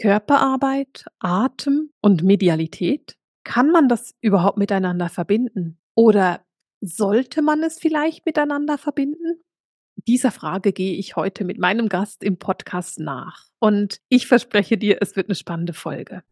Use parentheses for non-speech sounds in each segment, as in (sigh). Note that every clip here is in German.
Körperarbeit, Atem und Medialität? Kann man das überhaupt miteinander verbinden? Oder sollte man es vielleicht miteinander verbinden? Dieser Frage gehe ich heute mit meinem Gast im Podcast nach. Und ich verspreche dir, es wird eine spannende Folge.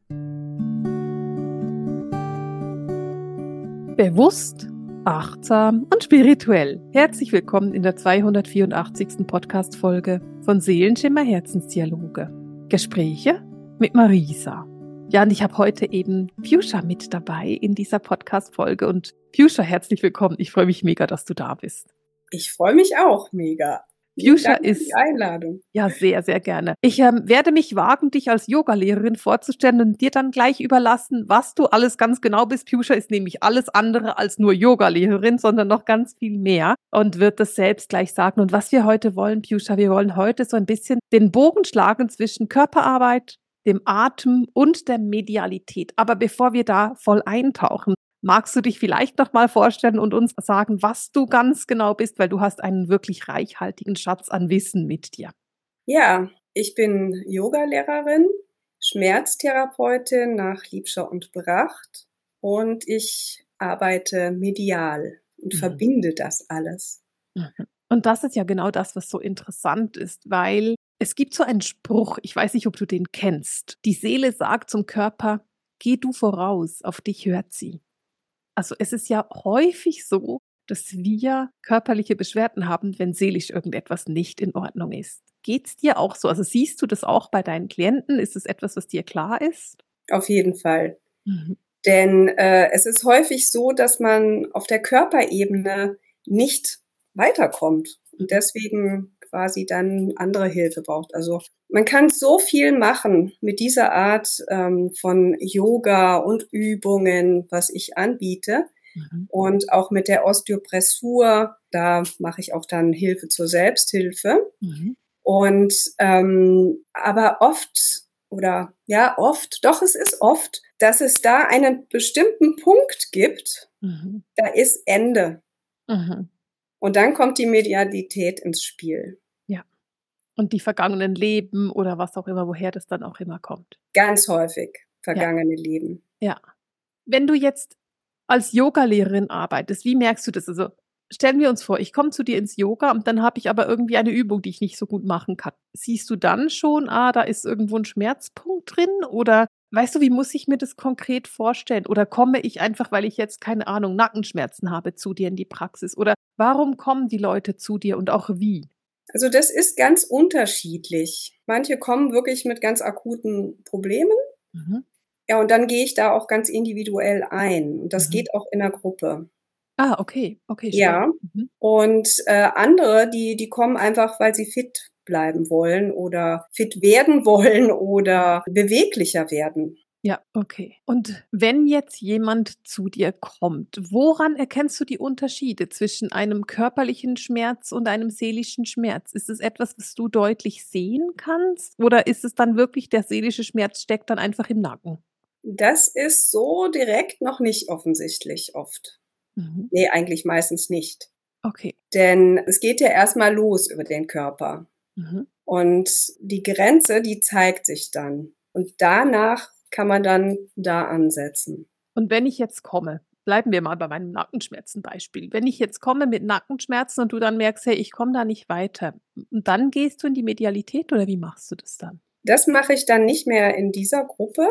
Bewusst, achtsam und spirituell. Herzlich willkommen in der 284. Podcast-Folge von Seelenschimmer Herzensdialoge. Gespräche mit Marisa. Ja, und ich habe heute eben Fuchsia mit dabei in dieser Podcast-Folge. Und Fuchsia, herzlich willkommen. Ich freue mich mega, dass du da bist. Ich freue mich auch mega. Fuchsia ist die Einladung. Ja, sehr, sehr gerne. Ich ähm, werde mich wagen, dich als Yogalehrerin vorzustellen und dir dann gleich überlassen, was du alles ganz genau bist. Fuchsia ist nämlich alles andere als nur Yogalehrerin, sondern noch ganz viel mehr und wird das selbst gleich sagen. Und was wir heute wollen, Fuchsia, wir wollen heute so ein bisschen den Bogen schlagen zwischen Körperarbeit, dem Atem und der Medialität. Aber bevor wir da voll eintauchen, magst du dich vielleicht noch mal vorstellen und uns sagen, was du ganz genau bist, weil du hast einen wirklich reichhaltigen Schatz an Wissen mit dir. Ja, ich bin Yogalehrerin, Schmerztherapeutin nach Liebscher und Bracht und ich arbeite medial und mhm. verbinde das alles. Mhm. Und das ist ja genau das, was so interessant ist, weil es gibt so einen Spruch, ich weiß nicht, ob du den kennst. Die Seele sagt zum Körper, geh du voraus, auf dich hört sie. Also es ist ja häufig so, dass wir körperliche Beschwerden haben, wenn seelisch irgendetwas nicht in Ordnung ist. Geht's dir auch so? Also siehst du das auch bei deinen Klienten? Ist es etwas, was dir klar ist? Auf jeden Fall. Mhm. Denn äh, es ist häufig so, dass man auf der Körperebene nicht weiterkommt und deswegen quasi dann andere Hilfe braucht. Also man kann so viel machen mit dieser Art ähm, von Yoga und Übungen, was ich anbiete. Mhm. Und auch mit der Osteopressur, da mache ich auch dann Hilfe zur Selbsthilfe. Mhm. Und ähm, aber oft oder ja oft, doch es ist oft, dass es da einen bestimmten Punkt gibt, mhm. da ist Ende. Mhm. Und dann kommt die Medialität ins Spiel. Und die vergangenen Leben oder was auch immer, woher das dann auch immer kommt. Ganz häufig vergangene ja. Leben. Ja. Wenn du jetzt als Yogalehrerin arbeitest, wie merkst du das? Also stellen wir uns vor, ich komme zu dir ins Yoga und dann habe ich aber irgendwie eine Übung, die ich nicht so gut machen kann. Siehst du dann schon, ah, da ist irgendwo ein Schmerzpunkt drin oder weißt du, wie muss ich mir das konkret vorstellen? Oder komme ich einfach, weil ich jetzt keine Ahnung, Nackenschmerzen habe, zu dir in die Praxis? Oder warum kommen die Leute zu dir und auch wie? Also das ist ganz unterschiedlich. Manche kommen wirklich mit ganz akuten Problemen. Mhm. Ja, und dann gehe ich da auch ganz individuell ein. Und das mhm. geht auch in der Gruppe. Ah, okay, okay. Schön. Ja. Mhm. Und äh, andere, die, die kommen einfach, weil sie fit bleiben wollen oder fit werden (laughs) wollen oder beweglicher werden. Ja, okay. Und wenn jetzt jemand zu dir kommt, woran erkennst du die Unterschiede zwischen einem körperlichen Schmerz und einem seelischen Schmerz? Ist es etwas, was du deutlich sehen kannst? Oder ist es dann wirklich, der seelische Schmerz steckt dann einfach im Nacken? Das ist so direkt noch nicht offensichtlich oft. Mhm. Nee, eigentlich meistens nicht. Okay. Denn es geht ja erstmal los über den Körper. Mhm. Und die Grenze, die zeigt sich dann. Und danach kann man dann da ansetzen. Und wenn ich jetzt komme, bleiben wir mal bei meinem Nackenschmerzenbeispiel. Wenn ich jetzt komme mit Nackenschmerzen und du dann merkst, hey, ich komme da nicht weiter, und dann gehst du in die Medialität oder wie machst du das dann? Das mache ich dann nicht mehr in dieser Gruppe.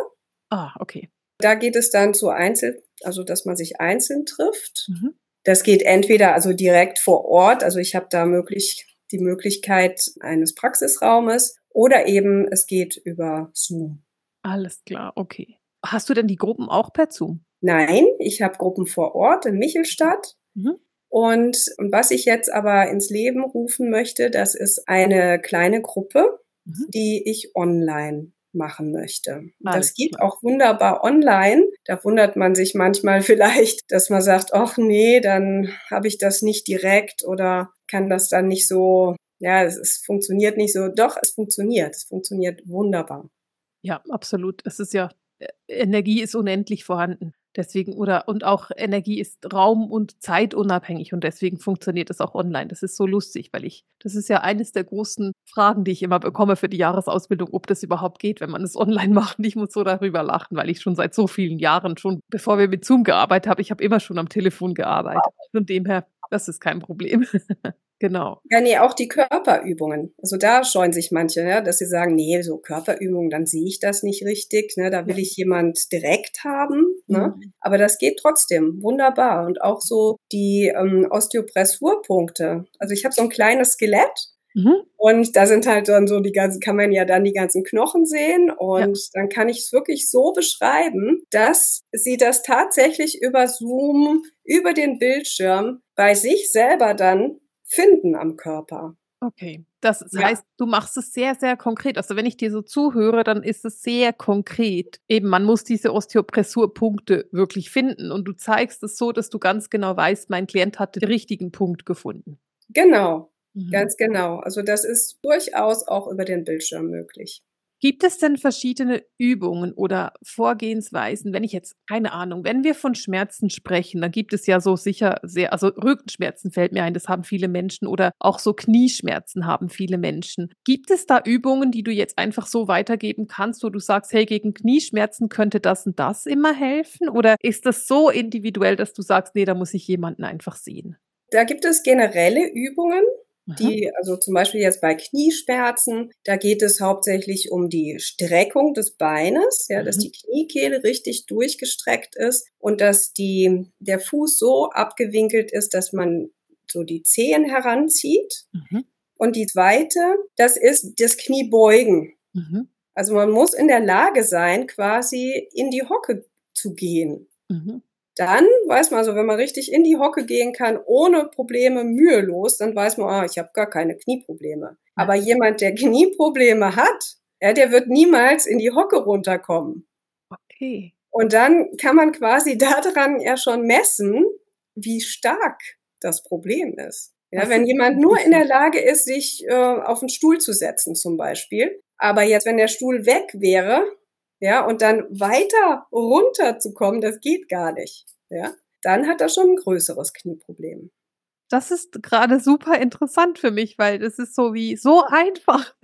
Ah, okay. Da geht es dann zu einzeln, also dass man sich einzeln trifft. Mhm. Das geht entweder also direkt vor Ort, also ich habe da möglich die Möglichkeit eines Praxisraumes oder eben es geht über Zoom. Alles klar, okay. Hast du denn die Gruppen auch per Zoom? Nein, ich habe Gruppen vor Ort in Michelstadt. Mhm. Und was ich jetzt aber ins Leben rufen möchte, das ist eine kleine Gruppe, mhm. die ich online machen möchte. Alles das geht klar. auch wunderbar online. Da wundert man sich manchmal (laughs) vielleicht, dass man sagt, ach nee, dann habe ich das nicht direkt oder kann das dann nicht so, ja, es, es funktioniert nicht so. Doch, es funktioniert. Es funktioniert wunderbar. Ja, absolut. Es ist ja, äh, Energie ist unendlich vorhanden. Deswegen, oder und auch Energie ist raum- und zeitunabhängig und deswegen funktioniert es auch online. Das ist so lustig, weil ich, das ist ja eines der großen Fragen, die ich immer bekomme für die Jahresausbildung, ob das überhaupt geht, wenn man es (laughs) online macht. Und ich muss so darüber lachen, weil ich schon seit so vielen Jahren, schon bevor wir mit Zoom gearbeitet haben, ich habe immer schon am Telefon gearbeitet. Von dem her, das ist kein Problem. (laughs) Genau. Ja, nee, auch die Körperübungen. Also da scheuen sich manche, ja, dass sie sagen, nee, so Körperübungen, dann sehe ich das nicht richtig. Ne, da will ich jemand direkt haben. Ne? Mhm. Aber das geht trotzdem wunderbar. Und auch so die ähm, Osteopressurpunkte. Also ich habe so ein kleines Skelett. Mhm. Und da sind halt dann so die ganzen, kann man ja dann die ganzen Knochen sehen und ja. dann kann ich es wirklich so beschreiben, dass sie das tatsächlich über Zoom, über den Bildschirm bei sich selber dann finden am Körper. Okay, das ja. heißt, du machst es sehr, sehr konkret. Also wenn ich dir so zuhöre, dann ist es sehr konkret. Eben, man muss diese Osteopressurpunkte wirklich finden und du zeigst es so, dass du ganz genau weißt, mein Klient hat den richtigen Punkt gefunden. Genau, mhm. ganz genau. Also das ist durchaus auch über den Bildschirm möglich. Gibt es denn verschiedene Übungen oder Vorgehensweisen, wenn ich jetzt, keine Ahnung, wenn wir von Schmerzen sprechen, dann gibt es ja so sicher sehr, also Rückenschmerzen fällt mir ein, das haben viele Menschen oder auch so Knieschmerzen haben viele Menschen. Gibt es da Übungen, die du jetzt einfach so weitergeben kannst, wo du sagst, hey, gegen Knieschmerzen könnte das und das immer helfen? Oder ist das so individuell, dass du sagst, nee, da muss ich jemanden einfach sehen? Da gibt es generelle Übungen, die, also zum Beispiel jetzt bei Knieschmerzen, da geht es hauptsächlich um die Streckung des Beines, ja, mhm. dass die Kniekehle richtig durchgestreckt ist und dass die, der Fuß so abgewinkelt ist, dass man so die Zehen heranzieht. Mhm. Und die zweite, das ist das Kniebeugen. Mhm. Also man muss in der Lage sein, quasi in die Hocke zu gehen. Dann weiß man, also wenn man richtig in die Hocke gehen kann, ohne Probleme, mühelos, dann weiß man, ah, ich habe gar keine Knieprobleme. Aber jemand, der (laughs) Knieprobleme hat, ja, der wird niemals in die Hocke runterkommen. Okay. Und dann kann man quasi (laughs) daran ja schon messen, wie stark das Problem ist. Ja, wenn jemand nur in der Lage ist, sich äh, auf den Stuhl zu setzen zum Beispiel, aber jetzt, wenn der Stuhl weg wäre, ja, und dann weiter runterzukommen, das geht gar nicht, ja, dann hat er schon ein größeres Knieproblem. Das ist gerade super interessant für mich, weil das ist so wie so einfach.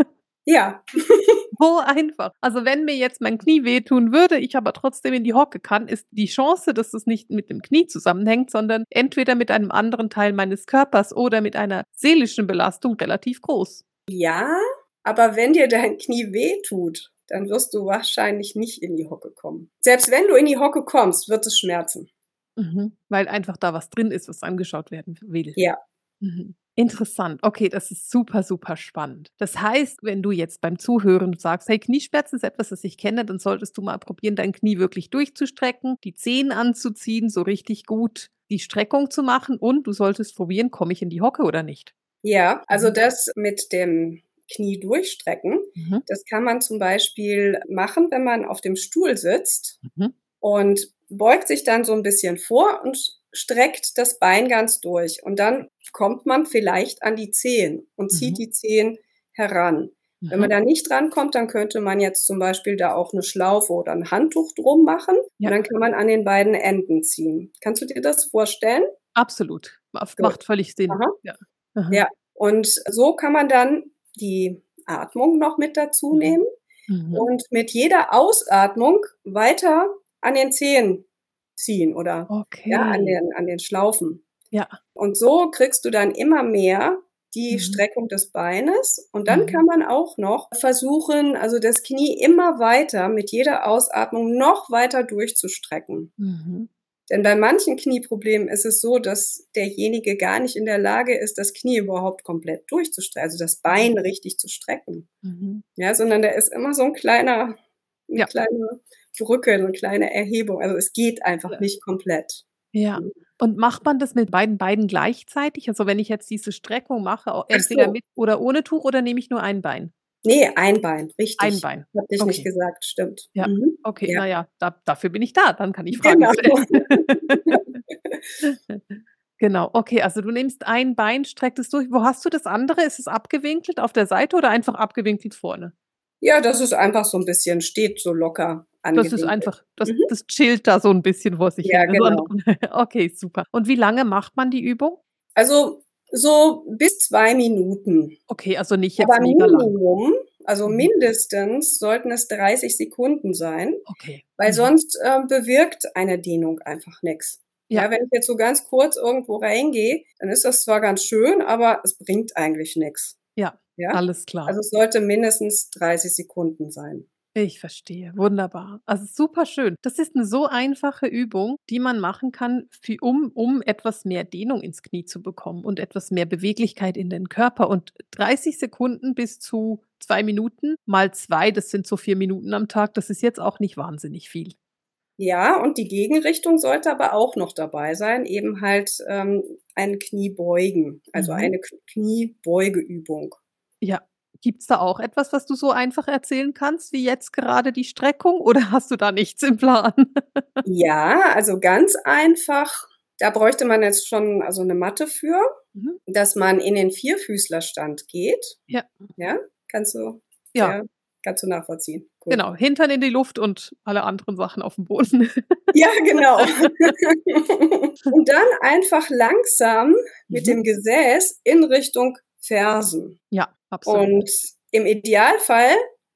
Ja. (laughs) so einfach. Also wenn mir jetzt mein Knie wehtun würde, ich aber trotzdem in die Hocke kann, ist die Chance, dass es nicht mit dem Knie zusammenhängt, sondern entweder mit einem anderen Teil meines Körpers oder mit einer seelischen Belastung relativ groß. Ja, aber wenn dir dein Knie wehtut, dann wirst du wahrscheinlich nicht in die Hocke kommen. Selbst wenn du in die Hocke kommst, wird es schmerzen. Mhm, weil einfach da was drin ist, was angeschaut werden will. Ja. Mhm. Interessant. Okay, das ist super, super spannend. Das heißt, wenn du jetzt beim Zuhören sagst, hey, Knieschmerzen ist etwas, das ich kenne, dann solltest du mal probieren, dein Knie wirklich durchzustrecken, die Zehen anzuziehen, so richtig gut die Streckung zu machen und du solltest probieren, komme ich in die Hocke oder nicht. Ja, also mhm. das mit dem Knie durchstrecken. Mhm. Das kann man zum Beispiel machen, wenn man auf dem Stuhl sitzt mhm. und beugt sich dann so ein bisschen vor und streckt das Bein ganz durch. Und dann kommt man vielleicht an die Zehen und zieht mhm. die Zehen heran. Wenn man mhm. da nicht drankommt, dann könnte man jetzt zum Beispiel da auch eine Schlaufe oder ein Handtuch drum machen. Ja. Und dann kann man an den beiden Enden ziehen. Kannst du dir das vorstellen? Absolut. Macht völlig Sinn. Aha. Ja. Aha. ja. Und so kann man dann die Atmung noch mit dazu mhm. nehmen mhm. und mit jeder Ausatmung weiter an den Zehen ziehen oder okay. ja, an, den, an den Schlaufen. Ja. Und so kriegst du dann immer mehr die mhm. Streckung des Beines und dann mhm. kann man auch noch versuchen, also das Knie immer weiter mit jeder Ausatmung noch weiter durchzustrecken. Mhm. Denn bei manchen Knieproblemen ist es so, dass derjenige gar nicht in der Lage ist, das Knie überhaupt komplett durchzustrecken, also das Bein richtig zu strecken. Mhm. Ja, sondern da ist immer so ein kleiner, eine ja. kleine Brücke, eine kleine Erhebung. Also es geht einfach ja. nicht komplett. Ja. Mhm. Und macht man das mit beiden Beinen gleichzeitig? Also wenn ich jetzt diese Streckung mache, entweder so. mit oder ohne Tuch oder nehme ich nur ein Bein? Nee, ein Bein, richtig. Ein Bein. Hab ich okay. nicht gesagt, stimmt. Ja, mhm. okay, ja. naja, da, dafür bin ich da, dann kann ich Fragen genau. stellen. (laughs) genau, okay, also du nimmst ein Bein, streckst es durch. Wo hast du das andere? Ist es abgewinkelt auf der Seite oder einfach abgewinkelt vorne? Ja, das ist einfach so ein bisschen, steht so locker Das ist einfach, das, mhm. das chillt da so ein bisschen vor sich ja, hin. Genau. (laughs) Okay, super. Und wie lange macht man die Übung? Also so bis zwei Minuten. Okay, also nicht jetzt Aber mega Minimum, lang. also mhm. mindestens sollten es 30 Sekunden sein. Okay. Weil mhm. sonst äh, bewirkt eine Dehnung einfach nichts. Ja. ja, wenn ich jetzt so ganz kurz irgendwo reingehe, dann ist das zwar ganz schön, aber es bringt eigentlich nichts. Ja, ja, alles klar. Also es sollte mindestens 30 Sekunden sein. Ich verstehe. Wunderbar. Also super schön. Das ist eine so einfache Übung, die man machen kann, für, um, um etwas mehr Dehnung ins Knie zu bekommen und etwas mehr Beweglichkeit in den Körper. Und 30 Sekunden bis zu zwei Minuten mal zwei, das sind so vier Minuten am Tag. Das ist jetzt auch nicht wahnsinnig viel. Ja, und die Gegenrichtung sollte aber auch noch dabei sein, eben halt ähm, ein Kniebeugen, also mhm. eine Kniebeugeübung. Ja, Gibt's da auch etwas, was du so einfach erzählen kannst, wie jetzt gerade die Streckung oder (laughs) hast du da nichts im Plan? ja, also ganz einfach. Da bräuchte man jetzt schon also eine Matte für, mhm. dass man in den Vierfüßlerstand geht. Ja. Ja, kannst du? Ja. ja kannst du nachvollziehen. Gut. Genau, Hintern in die Luft und alle anderen Sachen auf dem Boden. (laughs) ja, genau. (laughs) und dann einfach langsam mit mhm. dem Gesäß in Richtung Fersen. Ja, absolut. Und im Idealfall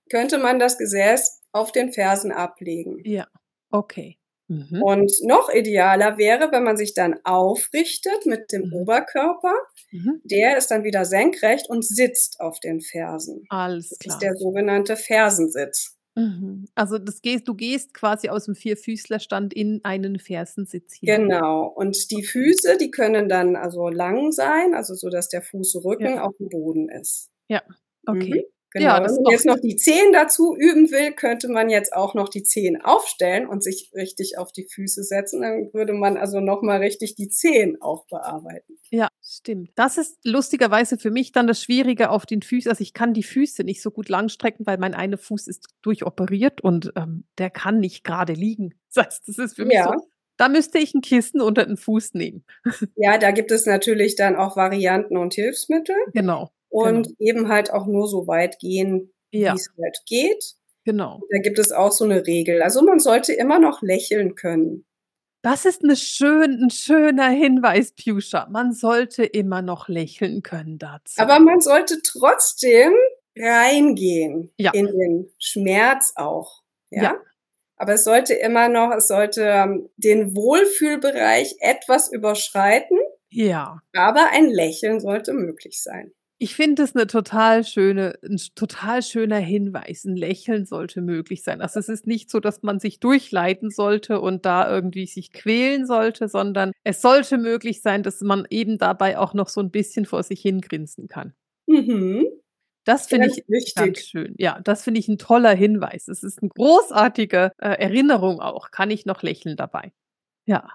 könnte man das Gesäß auf den Fersen ablegen. Ja, okay. Mhm. Und noch idealer wäre, wenn man sich dann aufrichtet mit dem mhm. Oberkörper. Mhm. Der ist dann wieder senkrecht und sitzt auf den Fersen. Alles klar. Das ist der sogenannte Fersensitz. Mhm. Also das gehst, du gehst quasi aus dem Vierfüßlerstand in einen Fersensitz hier. Genau. Und die Füße, die können dann also lang sein, also so, dass der Fußrücken ja. auf dem Boden ist. Ja, okay. Mhm. Genau. Ja, Wenn man jetzt noch die Zehen dazu üben will, könnte man jetzt auch noch die Zehen aufstellen und sich richtig auf die Füße setzen. Dann würde man also nochmal richtig die Zehen auch bearbeiten. Ja, stimmt. Das ist lustigerweise für mich dann das Schwierige auf den Füßen. Also ich kann die Füße nicht so gut langstrecken, weil mein einer Fuß ist durchoperiert und ähm, der kann nicht gerade liegen. (laughs) Das heißt, das ist für mich ja. so da müsste ich ein Kissen unter den Fuß nehmen. Ja, da gibt es natürlich dann auch Varianten und Hilfsmittel. Genau und genau. eben halt auch nur so weit gehen, ja. wie es halt geht. Genau. Da gibt es auch so eine Regel. Also man sollte immer noch lächeln können. Das ist eine schön, ein schöner Hinweis, Piusha. Man sollte immer noch lächeln können dazu. Aber man sollte trotzdem reingehen ja. in den Schmerz auch. Ja? ja. Aber es sollte immer noch, es sollte ähm, den Wohlfühlbereich etwas überschreiten. Ja. Aber ein Lächeln sollte möglich sein. Ich finde es eine total schöne, ein total schöner Hinweis. Ein Lächeln sollte möglich sein. Also es ist nicht so, dass man sich durchleiten sollte und da irgendwie sich quälen sollte, sondern es sollte möglich sein, dass man eben dabei auch noch so ein bisschen vor sich hingrinsen kann. Mhm. Das finde ich wichtig. ganz schön. Ja, das finde ich ein toller Hinweis. Es ist eine großartige äh, Erinnerung auch. Kann ich noch lächeln dabei? Ja.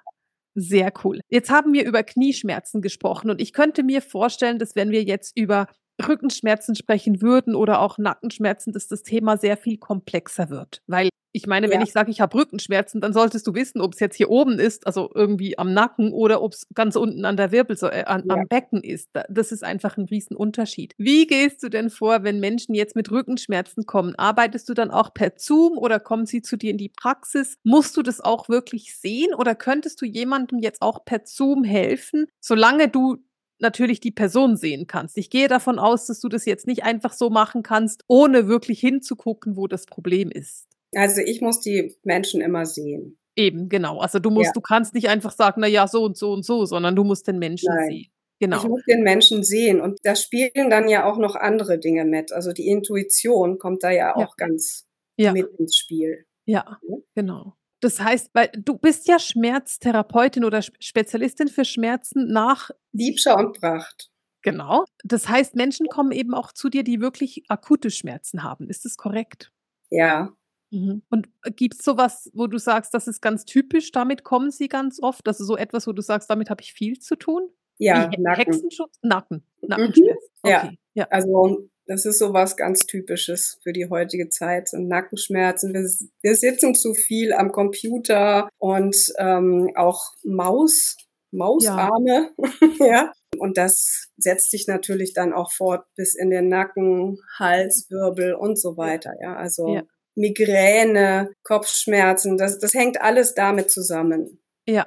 Sehr cool. Jetzt haben wir über Knieschmerzen gesprochen und ich könnte mir vorstellen, dass wenn wir jetzt über Rückenschmerzen sprechen würden oder auch Nackenschmerzen, dass das Thema sehr viel komplexer wird. Weil ich meine, wenn ich sage, ich habe Rückenschmerzen, dann solltest du wissen, ob es jetzt hier oben ist, also irgendwie am Nacken oder ob es ganz unten an der Wirbelsäule, äh, an, ja. am Becken ist. Das ist einfach ein Riesenunterschied. Wie gehst du denn vor, wenn Menschen jetzt mit Rückenschmerzen kommen? Arbeitest du dann auch per Zoom oder kommen sie zu dir in die Praxis? Musst du das auch wirklich sehen oder könntest du jemandem jetzt auch per Zoom helfen, solange du natürlich die Person sehen kannst. Ich gehe davon aus, dass du das jetzt nicht einfach so machen kannst, ohne wirklich hinzugucken, wo das Problem ist. Also ich muss die Menschen immer sehen. Eben, genau. Also du musst, ja. du kannst nicht einfach sagen, na ja, so und so und so, sondern du musst den Menschen Nein. sehen. Genau. Ich muss den Menschen sehen und da spielen dann ja auch noch andere Dinge mit. Also die Intuition kommt da ja auch ja. ganz ja. mit ins Spiel. Ja, genau. Das heißt, weil du bist ja Schmerztherapeutin oder Spezialistin für Schmerzen nach Liebscher und Pracht. Genau. Das heißt, Menschen kommen eben auch zu dir, die wirklich akute Schmerzen haben. Ist das korrekt? Ja, Mhm. Und gibt es sowas, wo du sagst, das ist ganz typisch, damit kommen sie ganz oft? Das ist so etwas, wo du sagst, damit habe ich viel zu tun? Ja, Wie, Nacken. Hexenschutz? Nacken. Nackenschmerz. Mhm. Okay. Ja. ja. Also das ist so was ganz Typisches für die heutige Zeit. Nackenschmerzen. Wir, wir sitzen zu viel am Computer und ähm, auch Maus, Mausarme. Ja. (laughs) ja. Und das setzt sich natürlich dann auch fort bis in den Nacken, Hals, Wirbel und so weiter. Ja, also ja. Migräne, Kopfschmerzen, das, das hängt alles damit zusammen. Ja,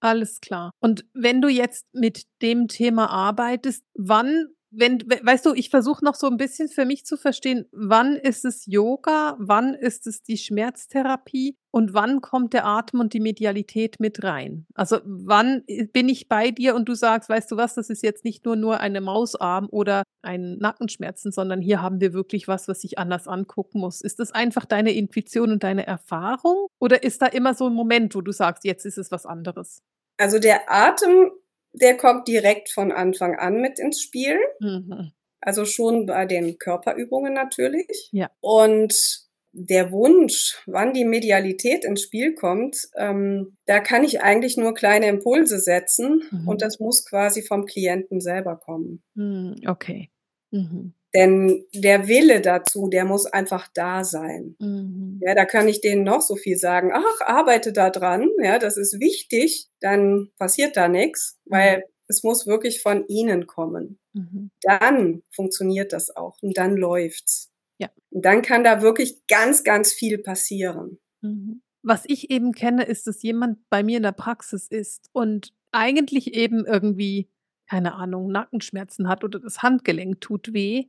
alles klar. Und wenn du jetzt mit dem Thema arbeitest, wann wenn, weißt du, ich versuche noch so ein bisschen für mich zu verstehen, wann ist es Yoga, wann ist es die Schmerztherapie und wann kommt der Atem und die Medialität mit rein? Also wann bin ich bei dir und du sagst, weißt du was, das ist jetzt nicht nur nur eine Mausarm oder ein Nackenschmerzen, sondern hier haben wir wirklich was, was ich anders angucken muss. Ist das einfach deine Intuition und deine Erfahrung oder ist da immer so ein Moment, wo du sagst, jetzt ist es was anderes? Also der Atem der kommt direkt von Anfang an mit ins Spiel. Mhm. Also schon bei den Körperübungen natürlich. Ja. Und der Wunsch, wann die Medialität ins Spiel kommt, ähm, da kann ich eigentlich nur kleine Impulse setzen mhm. und das muss quasi vom Klienten selber kommen. Hm, okay. Mhm. Denn der Wille dazu, der muss einfach da sein. Mhm. Ja, da kann ich denen noch so viel sagen. Ach, arbeite da dran. Ja, das ist wichtig. Dann passiert da nichts, weil mhm. es muss wirklich von ihnen kommen. Mhm. Dann funktioniert das auch und dann läuft's. Ja. Und dann kann da wirklich ganz, ganz viel passieren. Mhm. Was ich eben kenne, ist, dass jemand bei mir in der Praxis ist und eigentlich eben irgendwie keine Ahnung, Nackenschmerzen hat oder das Handgelenk tut weh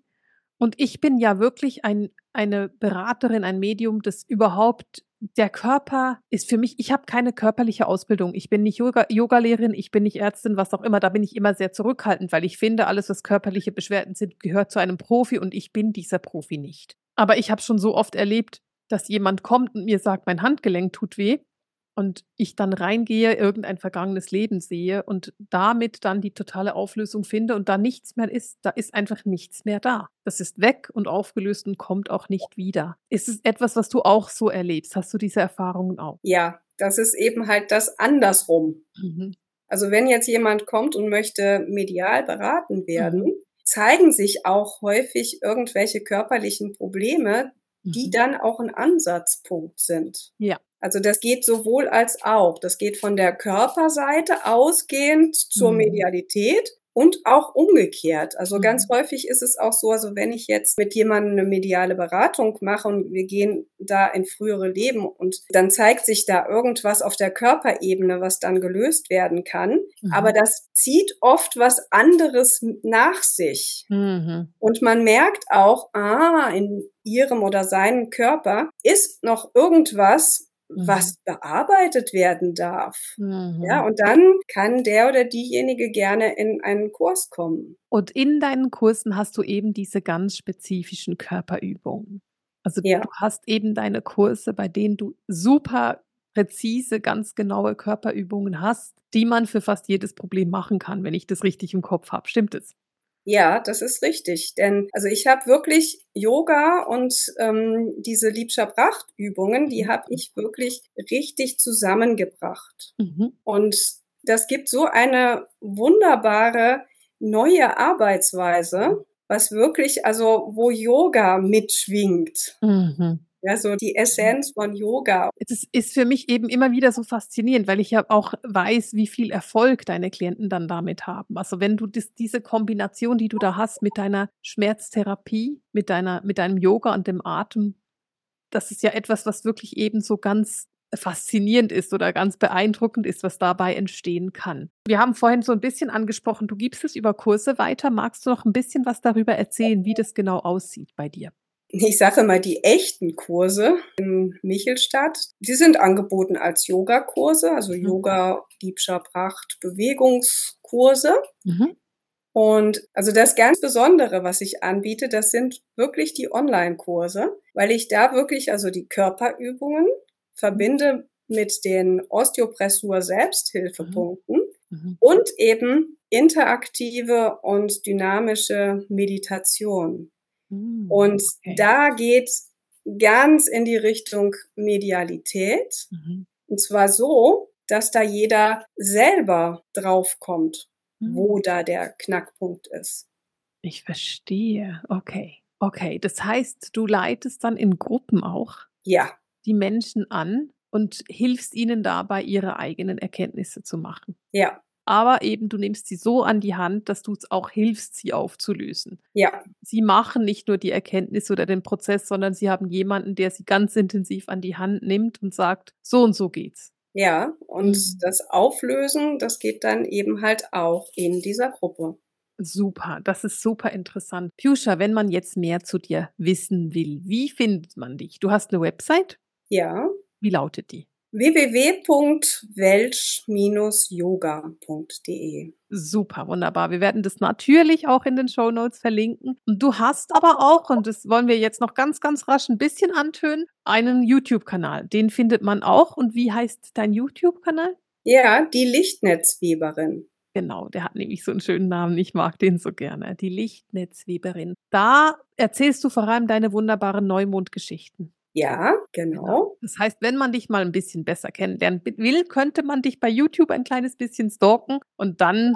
und ich bin ja wirklich ein, eine Beraterin, ein Medium, das überhaupt, der Körper ist für mich, ich habe keine körperliche Ausbildung. Ich bin nicht Yoga, Yogalehrerin, ich bin nicht Ärztin, was auch immer. Da bin ich immer sehr zurückhaltend, weil ich finde, alles, was körperliche Beschwerden sind, gehört zu einem Profi und ich bin dieser Profi nicht. Aber ich habe schon so oft erlebt, dass jemand kommt und mir sagt, mein Handgelenk tut weh und ich dann reingehe, irgendein vergangenes Leben sehe und damit dann die totale Auflösung finde und da nichts mehr ist, da ist einfach nichts mehr da. Das ist weg und aufgelöst und kommt auch nicht wieder. Ist es etwas, was du auch so erlebst? Hast du diese Erfahrungen auch? Ja, das ist eben halt das andersrum. Mhm. Also wenn jetzt jemand kommt und möchte medial beraten werden, mhm. zeigen sich auch häufig irgendwelche körperlichen Probleme, die mhm. dann auch ein Ansatzpunkt sind. Ja. Also das geht sowohl als auch. Das geht von der Körperseite ausgehend zur mhm. Medialität und auch umgekehrt. Also mhm. ganz häufig ist es auch so, also wenn ich jetzt mit jemandem eine mediale Beratung mache und wir gehen da in frühere Leben und dann zeigt sich da irgendwas auf der Körperebene, was dann gelöst werden kann. Mhm. Aber das zieht oft was anderes nach sich. Mhm. Und man merkt auch, ah, in ihrem oder seinem Körper ist noch irgendwas, was mhm. bearbeitet werden darf. Mhm. Ja, und dann kann der oder diejenige gerne in einen Kurs kommen. Und in deinen Kursen hast du eben diese ganz spezifischen Körperübungen. Also ja. du hast eben deine Kurse, bei denen du super präzise, ganz genaue Körperübungen hast, die man für fast jedes Problem machen kann, wenn ich das richtig im Kopf habe. Stimmt es? Ja, das ist richtig. Denn also ich habe wirklich Yoga und ähm, diese Liebscher-Pracht-Übungen, die mhm. habe ich wirklich richtig zusammengebracht. Mhm. Und das gibt so eine wunderbare neue Arbeitsweise, was wirklich, also wo Yoga mitschwingt. Mhm. Ja, so die Essenz von Yoga. Das ist für mich eben immer wieder so faszinierend, weil ich ja auch weiß, wie viel Erfolg deine Klienten dann damit haben. Also wenn du das, diese Kombination, die du da hast mit deiner Schmerztherapie, mit deiner, mit deinem Yoga und dem Atem, das ist ja etwas, was wirklich eben so ganz faszinierend ist oder ganz beeindruckend ist, was dabei entstehen kann. Wir haben vorhin so ein bisschen angesprochen, du gibst es über Kurse weiter. Magst du noch ein bisschen was darüber erzählen, wie das genau aussieht bei dir? Ich sage mal, die echten Kurse in Michelstadt, die sind angeboten als Yogakurse, also mhm. Yoga, Diebscher Pracht, Bewegungskurse. Mhm. Und also das ganz Besondere, was ich anbiete, das sind wirklich die Online-Kurse, weil ich da wirklich also die Körperübungen verbinde mit den Osteopressur-Selbsthilfepunkten mhm. mhm. und eben interaktive und dynamische Meditation. Hm, und okay. da geht ganz in die Richtung Medialität. Mhm. Und zwar so, dass da jeder selber draufkommt, mhm. wo da der Knackpunkt ist. Ich verstehe. Okay. Okay. Das heißt, du leitest dann in Gruppen auch ja. die Menschen an und hilfst ihnen dabei, ihre eigenen Erkenntnisse zu machen. Ja. Aber eben du nimmst sie so an die Hand, dass du es auch hilfst, sie aufzulösen. Ja. Sie machen nicht nur die Erkenntnis oder den Prozess, sondern sie haben jemanden, der sie ganz intensiv an die Hand nimmt und sagt, so und so geht's. Ja, und mhm. das Auflösen, das geht dann eben halt auch in dieser Gruppe. Super, das ist super interessant. Piusha, wenn man jetzt mehr zu dir wissen will, wie findet man dich? Du hast eine Website? Ja. Wie lautet die? www.welch-yoga.de. Super, wunderbar. Wir werden das natürlich auch in den Show Notes verlinken. Und du hast aber auch, und das wollen wir jetzt noch ganz, ganz rasch ein bisschen antönen, einen YouTube-Kanal. Den findet man auch. Und wie heißt dein YouTube-Kanal? Ja, die Lichtnetzweberin. Genau, der hat nämlich so einen schönen Namen. Ich mag den so gerne. Die Lichtnetzweberin. Da erzählst du vor allem deine wunderbaren Neumondgeschichten. Ja, genau. genau. Das heißt, wenn man dich mal ein bisschen besser kennenlernen will, könnte man dich bei YouTube ein kleines bisschen stalken und dann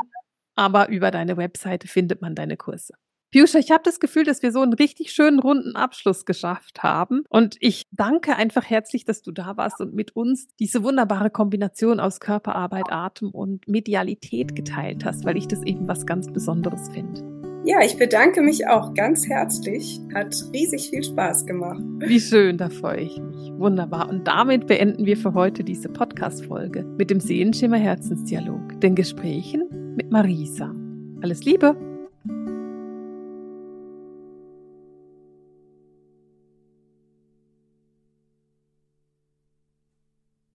aber über deine Webseite findet man deine Kurse. Piusha, ich habe das Gefühl, dass wir so einen richtig schönen runden Abschluss geschafft haben. Und ich danke einfach herzlich, dass du da warst und mit uns diese wunderbare Kombination aus Körperarbeit, Atem und Medialität geteilt hast, weil ich das eben was ganz Besonderes finde. Ja, ich bedanke mich auch ganz herzlich. Hat riesig viel Spaß gemacht. Wie schön, da freue ich mich. Wunderbar. Und damit beenden wir für heute diese Podcast-Folge mit dem Seelenschimmer Herzensdialog, den Gesprächen mit Marisa. Alles Liebe!